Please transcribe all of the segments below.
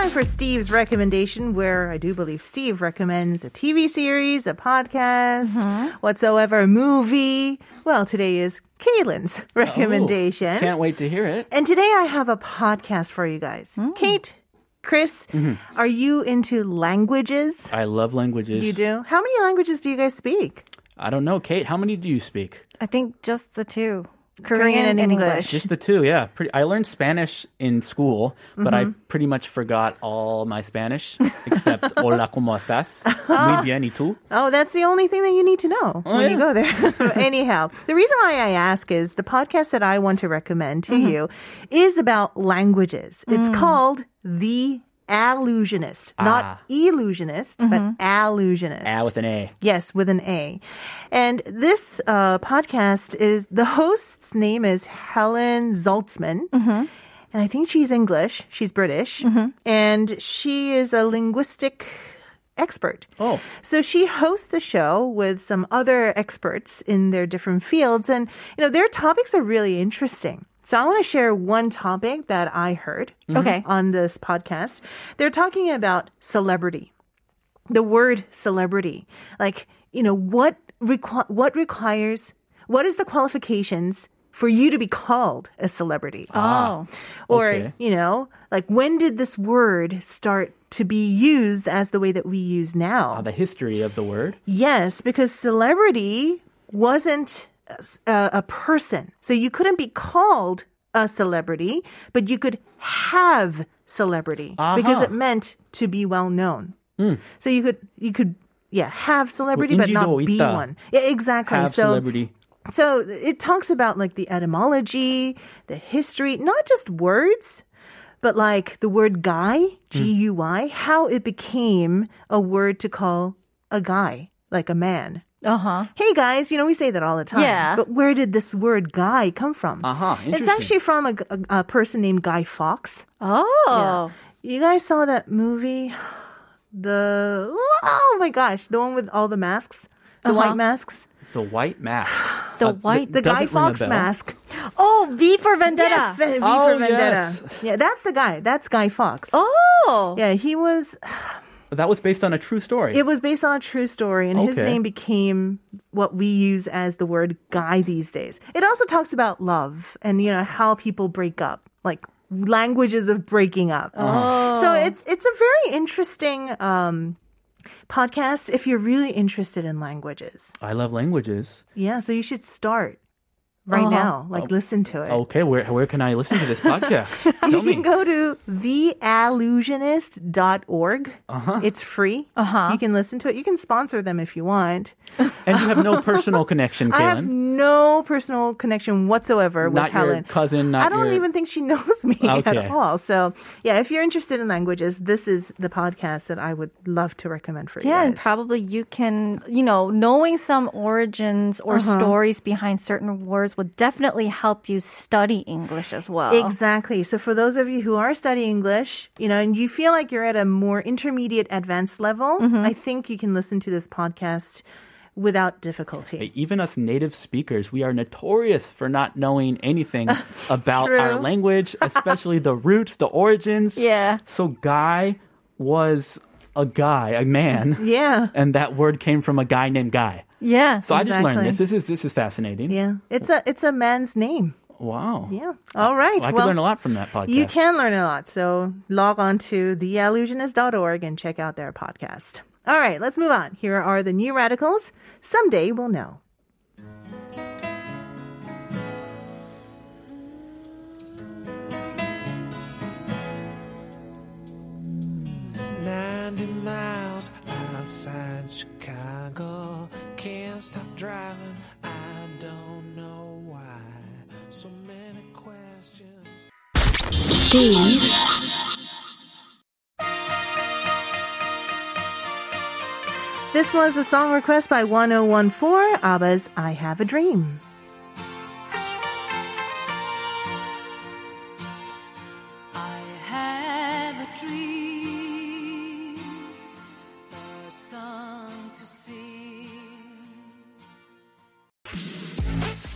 Time for Steve's recommendation, where I do believe Steve recommends a TV series, a podcast, mm-hmm. whatsoever, a movie. Well, today is Kaylin's oh, recommendation. Oh, can't wait to hear it. And today I have a podcast for you guys. Mm. Kate, Chris, mm-hmm. are you into languages? I love languages. You do? How many languages do you guys speak? I don't know, Kate. How many do you speak? I think just the two. Korean and English. Just the two, yeah. Pretty, I learned Spanish in school, but I mm-hmm. pretty much forgot all my Spanish except "Hola, cómo estás?" Uh-huh. Muy bien, y tú? Oh, that's the only thing that you need to know oh, when you go there. Anyhow, the reason why I ask is the podcast that I want to recommend to mm-hmm. you is about languages. It's mm. called The Allusionist, not Ah. illusionist, but allusionist. Ah, with an A. Yes, with an A. And this uh, podcast is the host's name is Helen Zaltzman. And I think she's English. She's British. And she is a linguistic expert. Oh. So she hosts a show with some other experts in their different fields. And, you know, their topics are really interesting. So I want to share one topic that I heard Okay. on this podcast. They're talking about celebrity the word celebrity like you know what requ- what requires what is the qualifications for you to be called a celebrity Oh. or okay. you know like when did this word start to be used as the way that we use now Uh, the history of the word. Yes, because celebrity wasn't a, a person. So you couldn't be called a celebrity, but you could have celebrity uh-huh. because it meant to be well known. Mm. So you could you could yeah have celebrity well, but not be one. Yeah, exactly. Have so celebrity. so it talks about like the etymology, the history, not just words. But like the word guy, hmm. G U Y, how it became a word to call a guy, like a man. Uh huh. Hey guys, you know, we say that all the time. Yeah. But where did this word guy come from? Uh-huh, It's actually from a, a, a person named Guy Fawkes. Oh. You guys saw that movie? The, oh my gosh, the one with all the masks, the white masks, The white mask. The Uh, white- the Guy doesn't ring a Fawkes bell. mask. Oh, V for Vendetta. Yes, V V Oh, for Vendetta. yes. Yeah, that's the guy. That's Guy Fawkes. Oh. Yeah, he was. That was based on a true story. It was based on a true story, and his name became what we use as the word guy these days. It also talks about love and you know how people break up, like languages of breaking up. So it's it's a very interesting um, podcast if you're really interested in languages. I love languages. Yeah, so you should start right now. Like listen to it. Okay, where where can I listen to this podcast? you me. can go to theallusionist.org. Uh-huh. It's free. Uh-huh. You can listen to it. You can sponsor them if you want. And you have no personal connection, I have no personal connection whatsoever with Not your Helen. cousin, not I don't your- even think she knows me Okay. at all. So, yeah, if you're interested in languages, this is the podcast that I would love to recommend for you Yeah, and probably you can, you know, knowing some origins or Uh-huh. stories behind certain words would definitely help you study English as well. Exactly. So for those of you who are studying English, you know, and you feel like you're at a more intermediate advanced level, Mm-hmm. I think you can listen to this podcast without difficulty. Even us native speakers, we are notorious for not knowing anything about True. our language, especially the roots, the origins. Yeah. So, guy was a guy, a man, Yeah. and that word came from a guy named Guy. Yeah. So I just learned this. This is this is fascinating. Yeah. It's a it's a man's name. Wow. Yeah. All right. Well, I could well, learn a lot from that podcast. You can learn a lot. So log on to theallusionist.org and check out their podcast. All right, let's move on. Here are the new radicals. Someday we'll know. 90 miles outside Chicago. Can't stop driving. I don't know why. So many questions. Steve This was a song request by 1014, ABBA's I Have a Dream.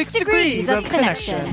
Six Degrees of Connection.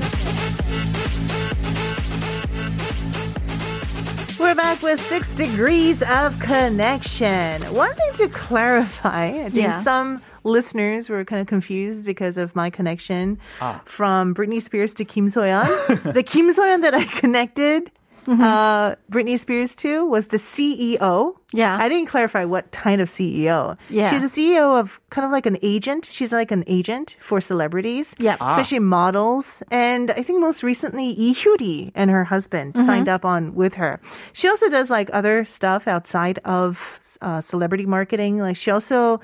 We're back with six degrees of connection. One thing to clarify, I think Yeah. some listeners were kind of confused because of my connection Ah. from Britney Spears to Kim Soyeon. the Kim Soyeon that I connected Mm-hmm. uh, Britney Spears to was the CEO. Yeah. I didn't clarify what kind of CEO. Yeah. She's a CEO of kind of like an agent. She's like an agent for celebrities. Yep. Ah. Especially models. And I think most recently, Lee Hyuri and her husband Mm-hmm. signed up on with her. She also does like other stuff outside of uh, celebrity marketing. Like she also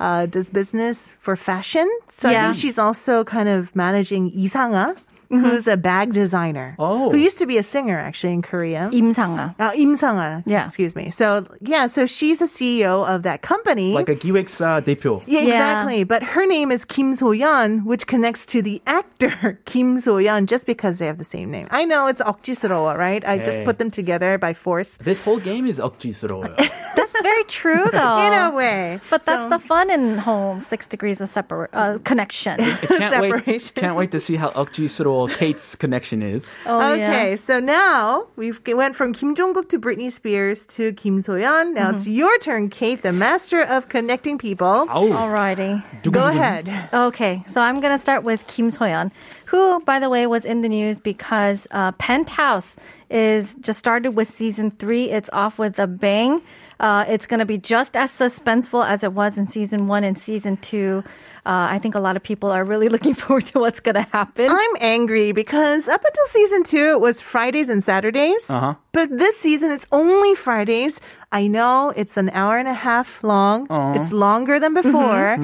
uh, does business for fashion. So I think she's also kind of managing Isanga Who's a bag designer? Oh. who used to be a singer actually in Korea? 임상아. Uh, Im Sanga. Yeah. Excuse me. So, yeah, so she's the CEO of that company. Like a 기획사 대표. yeah, Yeah. exactly. But her name is Kim So-yeon, which connects to the actor Kim So-yeon just because they have the same name. I know it's 억지스러워, right? I just Hey. put them together by force. This whole game is 억지스러워요. That's very true, though. In a way. But that's So- the fun in home six degrees of separ- uh, connection. can't wait, Separation. can't wait to see how 억지스러워 Kate's connection is. Oh, okay, yeah. so now we've g- went from Kim Jong-kook to Britney Spears to Kim So-yeon. Now Mm-hmm. it's your turn, Kate, the master of connecting people. 아우, Alrighty. Go ahead. Okay, so I'm gonna start with Kim Soyeon, who, by the way, was in the news because uh, Penthouse is just started with season three. It's off with a bang. Uh, it's gonna be just as suspenseful as it was in season one and season two. Uh, I think a lot of people are really looking forward to what's gonna happen. I'm angry because up until season two, it was Fridays and Saturdays. Uh-huh. But this season, it's only Fridays. I know it's an hour and a half long. It's longer than before,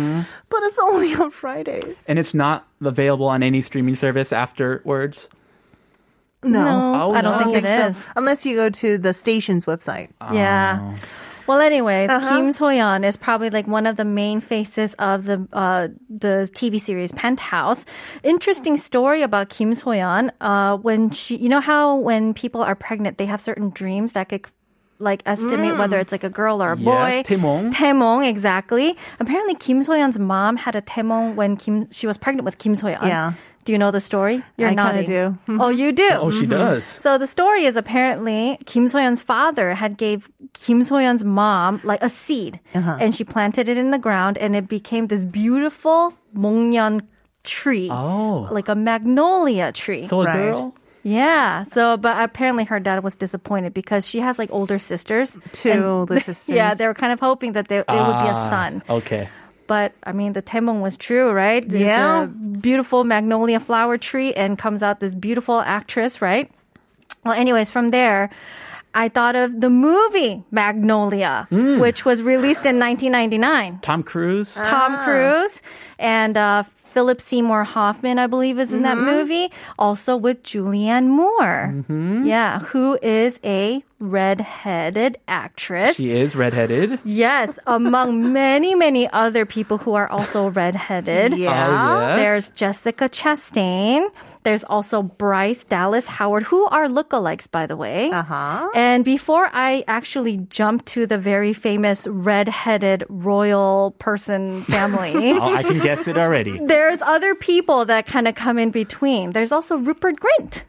but it's only on Fridays. and it's not available on any streaming service afterwards. No, no, Oh, I don't no. think it is. so. Unless you go to the station's website. Yeah. Well, anyways, Uh-huh. Kim Soyeon is probably like one of the main faces of the uh, the TV series Penthouse. Interesting story about Kim Soyeon. Uh, when she, you know how when people are pregnant, they have certain dreams that could like estimate whether it's like a girl or a boy. Yes, 태몽. Taemong, exactly. Apparently, Kim Soyeon's mom had a taemong when Kim she was pregnant with Kim Soyeon. Yeah. Do you know the story? You're I kinda nodding. do. Oh, you do. Oh, she does. So the story is apparently Kim Soyeon's father had gave Kim Soyeon's mom like a seed, Uh-huh. and she planted it in the ground, and it became this beautiful 목련 tree, Oh. like a magnolia tree. So a Right. girl? yeah. So, but apparently her dad was disappointed because she has like older sisters. Two and- older sisters. Yeah, they were kind of hoping that they, it would be a Ah, son. Okay. But I mean, the taemong was true, right? It's Yeah. a beautiful magnolia flower tree, and comes out this beautiful actress, right? Well, anyways, from there, I thought of the movie Magnolia, Mm. which was released in 1999. Tom Cruise? Tom Cruise and uh, Philip Seymour Hoffman, I believe, is in that Mm-hmm. movie. Also with Julianne Moore. Mm-hmm. Yeah, who is a red-headed actress. she is redheaded. Yes, among many, many other people who are also redheaded. Yeah. Oh, yes. There's Jessica Chastain. There's also Bryce Dallas Howard, who are lookalikes, by the way. Uh-huh. And before I actually jump to the very famous red-headed royal person family, Oh, I can guess it already. there's other people that kind of come in between. There's also Rupert Grint,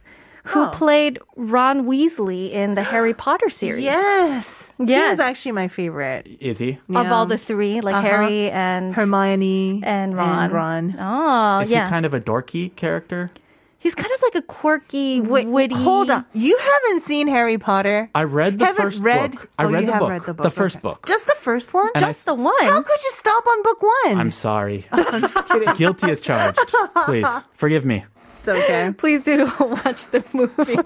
who Oh. played Ron Weasley in the Harry Potter series. Yes. He Yes. was actually my favorite. Is he? Of all the three, like Uh-huh. Harry and Hermione and Ron. Ron. Oh, Is yeah. he kind of a dorky character? He's kind of like a quirky, Wait, witty. hold on. You haven't seen Harry Potter? I read the haven't first read? book. I oh, read you the book. read the book. The first okay. book. Just the first one? And I Just the one. How could you stop on book one? I'm sorry. I'm just kidding. Guilty as charged. Please forgive me. It's okay. Please do watch the movie.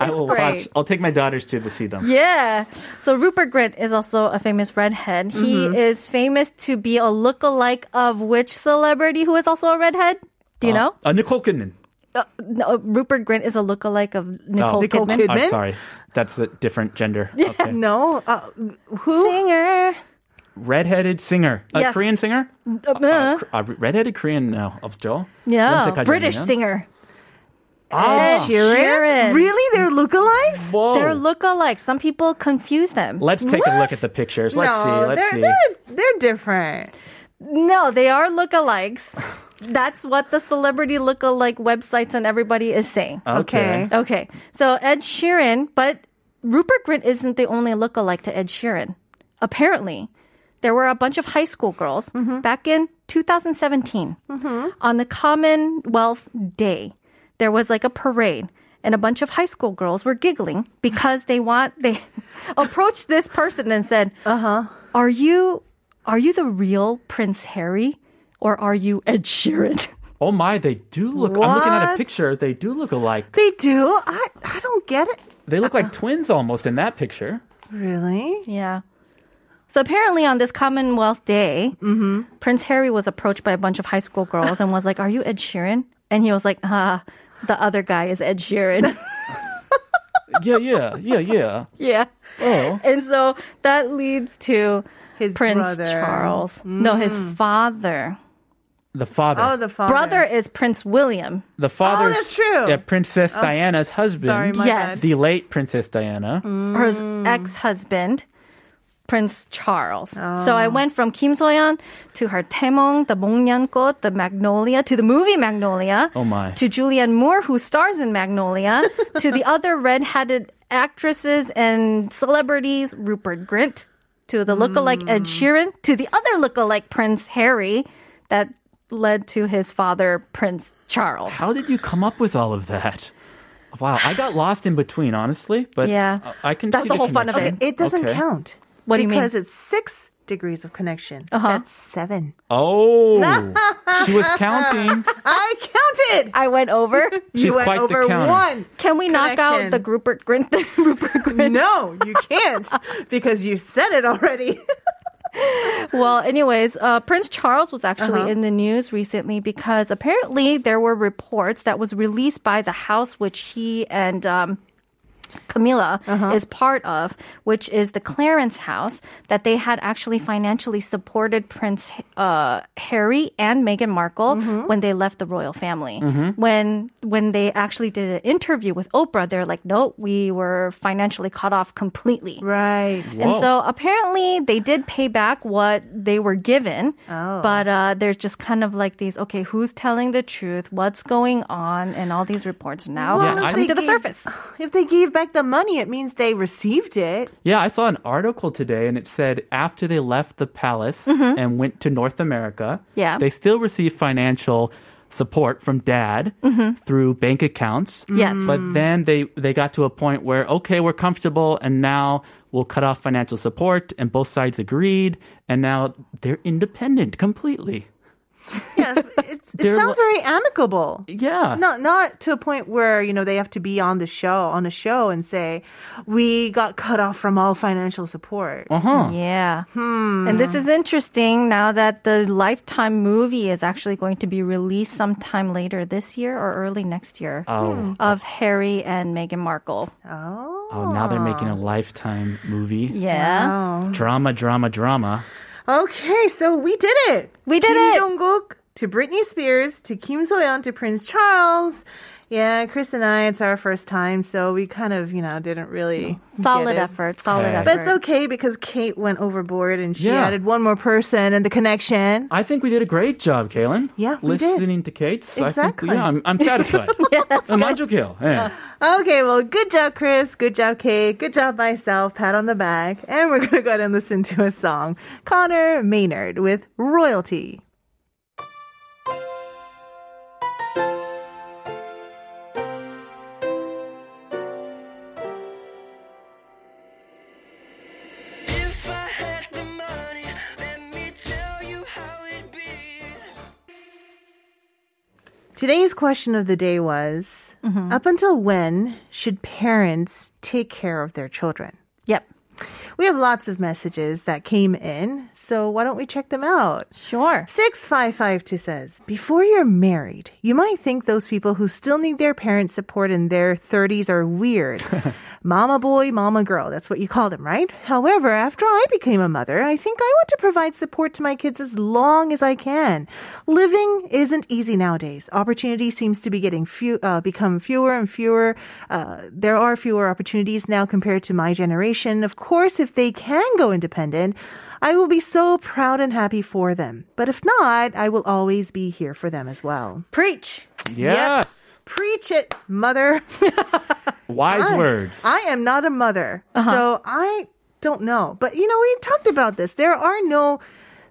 I will great. watch. I'll take my daughters to to see them. yeah. So Rupert Grint is also a famous redhead. He Mm-hmm. is famous to be a lookalike of which celebrity who is also a redhead? Do you know? Uh, Nicole Kidman uh, no, uh, Rupert Grint is a lookalike of Nicole, oh, Nicole Kidman. I'm sorry, that's a different gender. Yeah, okay. no, uh, who singer? Redheaded singer, a yes. Korean singer, uh, a uh-huh. redheaded Korean now of 없죠? Yeah, British singer. Ah, Ed Sheeran. Sheeran. Really? They're lookalikes? Whoa. They're lookalikes. Some people confuse them. Let's take what? a look at the pictures. Let's no, see. Let's they're, see. They're, they're different. No, they are lookalikes. That's what the celebrity look-alike websites and everybody is saying. Okay. Okay, so Ed Sheeran, but Rupert Grint isn't the only look-alike to Ed Sheeran. Apparently, there were a bunch of high school girls back in 2017 on the Commonwealth Day. There was like a parade. And a bunch of high school girls were giggling because they want they approached this person and said, "Uh-huh. Are you are you the real Prince Harry or are you Ed Sheeran?" Oh my, they do look. I'm looking at a picture. They do look alike. They do? I, I don't get it. They look like twins almost in that picture. Really? Yeah. So apparently on this Commonwealth Day, Prince Harry was approached by a bunch of high school girls and was like, "Are you Ed Sheeran?" And he was like, "Ah, the other guy is Ed Sheeran." Yeah, yeah, yeah, yeah. yeah. Oh, And so that leads to His Prince brother. Charles. No, his father. The father. Oh, the father. Brother is Prince William. the oh, father. that's true. Yeah, Princess oh, Diana's husband. Sorry, my Yes. bad. the late Princess Diana. her his ex-husband, Prince Charles. So I oh. went from Kim Soyeon to her Taemong, the Mongnyeongkot, the Magnolia, to the movie Magnolia. Oh my. To Julianne Moore, who stars in Magnolia, to the other red-headed actresses and celebrities, Rupert Grint, to the lookalike Ed hmm. Sheeran, to the other lookalike Prince Harry, that led to his father, Prince Charles. How did you come up with all of that? Wow, I got lost in between, honestly. But Yeah. I can. That's see the whole fun of connection. it. It doesn't Okay. count. What do you mean? Because it's six degrees of connection. Uh-huh. That's seven. Oh, she was counting. I counted. I went over. She's you went quite over counter. one. Can we knock out the Rupert Grint? Rupert Grint. No, you can't because you said it already. Well, anyways, uh, Prince Charles was actually Uh-huh. in the news recently because apparently there were reports that was released by the house which he and um, Camilla Uh-huh. is part of, which is the Clarence House, that they had actually financially supported Prince uh, Harry and Meghan Markle Mm-hmm. when they left the royal family. When when they actually did an interview with Oprah, they're like, "No, we were financially cut off completely." Right. And so apparently they did pay back what they were given. Oh. But uh, there's just kind of like these, okay, who's telling the truth? What's going on? And all these reports now Well, Yeah, coming to the surface. If they gave back the money, it means they received it. Yeah, I saw an article today and it said after they left the palace and went to North America, Mm-hmm. Yeah. they still received financial support from dad through bank accounts. Mm-hmm. Yes. But then they, they got to a point where, okay, we're comfortable and now we'll cut off financial support and both sides agreed and now they're independent completely. Yes, it's, it sounds li- very amicable. Yeah. Not not to a point where you know they have to be on the show on a show and say we got cut off from all financial support. Uh-huh. Yeah. Hmm. And this is interesting now that the Lifetime movie is actually going to be released sometime later this year or early next year Oh. of Harry and Meghan Markle. Oh, Oh, now they're making a lifetime movie. Yeah. Wow. Drama, drama, drama. Okay, so we did it. We did Kim it. To Britney Spears to Kim So-yeon to Prince Charles. Yeah, Chris and I, it's our first time, so we kind of, you know, didn't really solid effort, solid effort. But it's okay because Kate went overboard and she Yeah. added one more person and the connection. I think we did a great job, Kaylin. Yeah, we did. listening to Kate. Exactly. think, yeah, I'm, I'm satisfied. yeah, that's I'm Yeah. Okay, well, good job, Chris. Good job, Kate. Good job, myself. Pat on the back. And we're going to go ahead and listen to a song. Conor Maynard with Royalty. Today's question of the day was mm-hmm. Up until when should parents take care of their children? Yep. We have lots of messages that came in, so why don't we check them out? Sure. 6552 says, Before you're married, you might think those people who still need their parents' support in their 30s are weird. Mama boy, mama girl. That's what you call them, right? However, after I became a mother, I think I want to provide support to my kids as long as I can. Living isn't easy nowadays. Opportunity seems to be getting few, uh, become fewer and fewer. Uh, there are fewer opportunities now compared to my generation. Of course, if they can go independent, I will be so proud and happy for them. But if not, I will always be here for them as well. Preach. Yes. Preach it, mother. Wise I- words. I am not a mother, uh-huh. so I don't know. But you know, we talked about this. There are no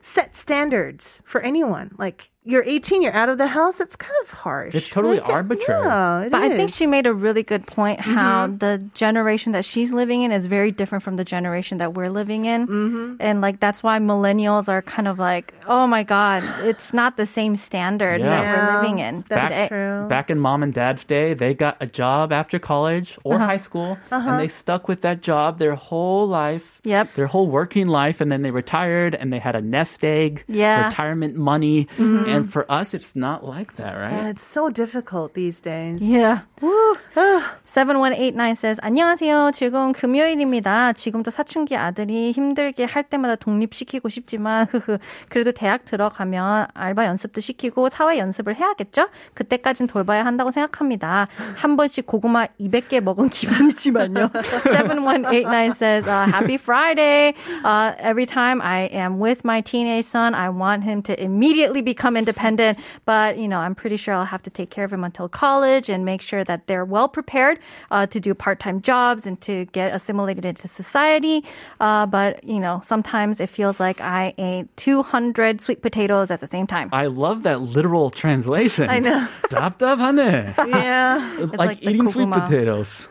set standards for anyone. Like you're 18, you're out of the house. That's kind of harsh. It's totally Like, arbitrary. Yeah, it But I think she made a really good point how the generation that she's living in is very different from the generation that we're living in. Mm-hmm. And like that's why millennials are kind of like, oh my God, it's not the same standard Yeah. that we're living in. that's today. true. Back in mom and dad's day, they got a job after college or Uh-huh. high school, and they stuck with that job their whole life. Yep. Their whole working life, and then they retired and they had a nest egg, Yeah. retirement money. Mm-hmm. And for us, it's not like that, Yeah, right? it's so difficult these days. Yeah. Woo. 7189 says, 안녕하세요. 즐거운 금요일입니다. 지금도 사춘기 아들이 힘들게 할 때마다 독립시키고 싶지만, 흐흐. 그래도 대학 들어가면 알바 연습도 시키고 사회 연습을 해야겠죠? 그때까진 돌봐야 한다고 생각합니다. 한 번씩 고구마 200개 먹은 기분이지만요. 7189 says, uh, Happy Friday. Uh, every time I am with my teenage son, I want him to immediately become independent. But, you know, I'm pretty sure I'll have to take care of him until college and make sure that they're well prepared uh, to do part-time jobs and to get assimilated into society. Uh, but, you know, sometimes it feels like I ate 200 sweet potatoes at the same time. I love that literal translation. I know. 답답하네. Yeah. like, like the eating sweet 고구마. potatoes.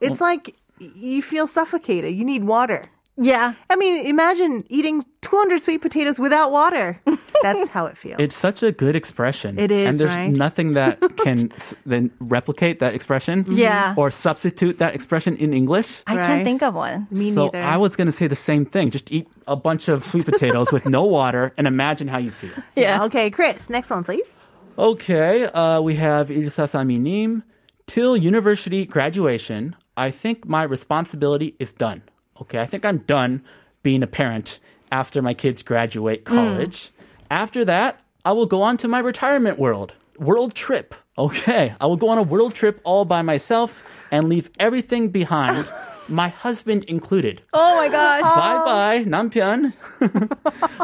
It's like you feel suffocated. You need water. Yeah. I mean, imagine eating 200 sweet potatoes without water. That's how it feels. It's such a good expression. It is, And there's right? nothing that can s- then replicate that expression. Yeah. Or substitute that expression in English. I Right. can't think of one. Me so neither. I was going to say the same thing. Just eat a bunch of sweet potatoes with no water and imagine how you feel. Yeah. Okay, Chris, next one, please. Okay, uh, we have Ilsasaminim. Till university graduation, I think my responsibility is done. Okay, I think I'm done being a parent after my kids graduate hmm. college. After that, I will go on to my retirement world. World trip. Okay, I will go on a world trip all by myself and leave everything behind, my husband included. Oh my gosh. Bye bye, 남편.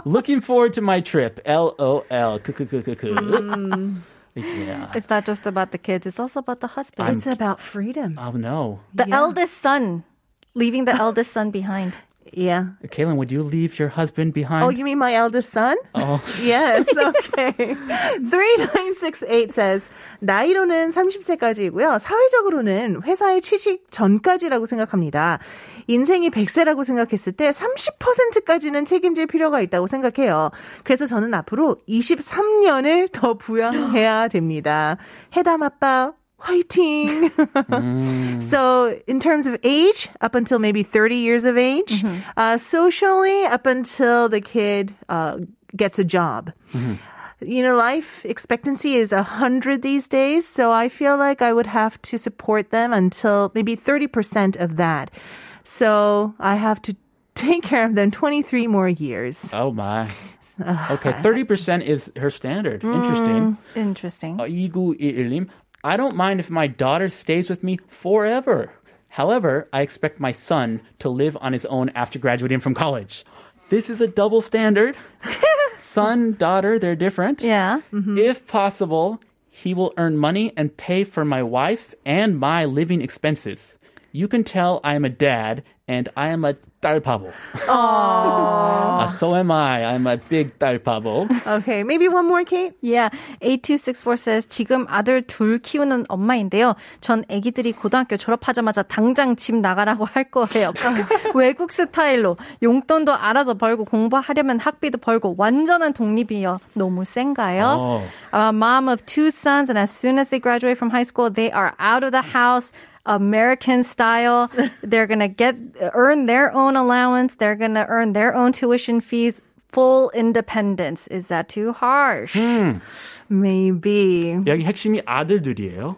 Looking forward to my trip. LOL. Hmm. Yeah. It's not just about the kids, it's also about the husband. It's about freedom. Oh no. the eldest son, leaving the eldest son behind. Yeah. Kaylin, would you leave your husband behind? Oh, you mean my eldest son? Oh. Yes, okay. 3968 says, 나이로는 30세까지이고요. 사회적으로는 회사에 취직 전까지라고 생각합니다. 인생이 100세라고 생각했을 때 30%까지는 책임질 필요가 있다고 생각해요. 그래서 저는 앞으로 23년을 더 부양해야 됩니다. 해담 아빠, Whiting. mm. So, in terms of age, up until maybe 30 years of age, mm-hmm. uh, socially, up until the kid uh, gets a job. Mm-hmm. You know, life expectancy is 100 these days, so I feel like I would have to support them until maybe 30% of that. So, I have to take care of them 23 more years. Oh, my. Okay, 30% is her standard. Interesting. Mm, interesting. Uh, 어, 2911님, I don't mind if my daughter stays with me forever. However, I expect my son to live on his own after graduating from college. This is a double standard. son, daughter, they're different. Yeah. Mm-hmm. If possible, he will earn money and pay for my wife and my living expenses. You can tell I am a dad and I am a 딸 바보. Uh, so am I. I'm a big 딸 바보. Okay, maybe one more, Kate? Yeah. 8264 says 지금 아들 둘 키우는 엄마인데요. 전 아기들이 고등학교 졸업하자마자 당장 집 나가라고 할 거예요. 외국 스타일로 용돈도 알아서 벌고 공부하려면 학비도 벌고 완전한 독립이요. 너무 센가요? Oh. A mom of two sons and as soon as they graduate from high school, they are out of the house. American style. They're gonna get earn their own allowance. They're gonna earn their own tuition fees full independence. Is that too harsh? Hmm. Maybe. 여기 핵심이 아들들이에요.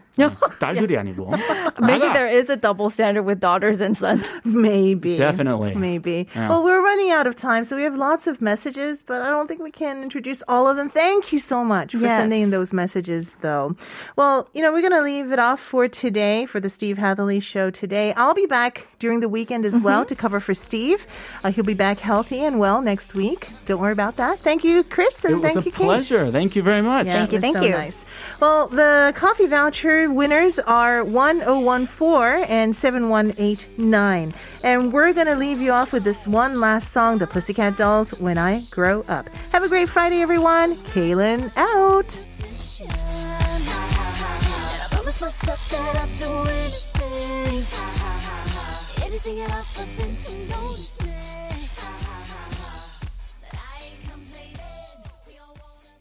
딸들이 아니고. Maybe 나가! there is a double standard with daughters and sons. Maybe. Definitely. Maybe. Yeah. Well, we're running out of time, so we have lots of messages, but I don't think we can introduce all of them. Thank you so much for Yes. sending in those messages, though. Well, you know, we're going to leave it off for today, for the Steve Hatherley show today. I'll be back during the weekend as well Mm-hmm. to cover for Steve. Uh, he'll be back healthy and well next week. Don't worry about that. Thank you, Chris, and It was thank a you, Kate. pleasure. Thank you very much. Yeah, Thank you, it thank so you. Nice. Well, the coffee voucher winners are 1014 and 7189. And we're going to leave you off with this one last song, The Pussycat Dolls, When I Grow Up. Have a great Friday, everyone. Kaylin out. Myself that I'll do anything. Anything at all for them to notice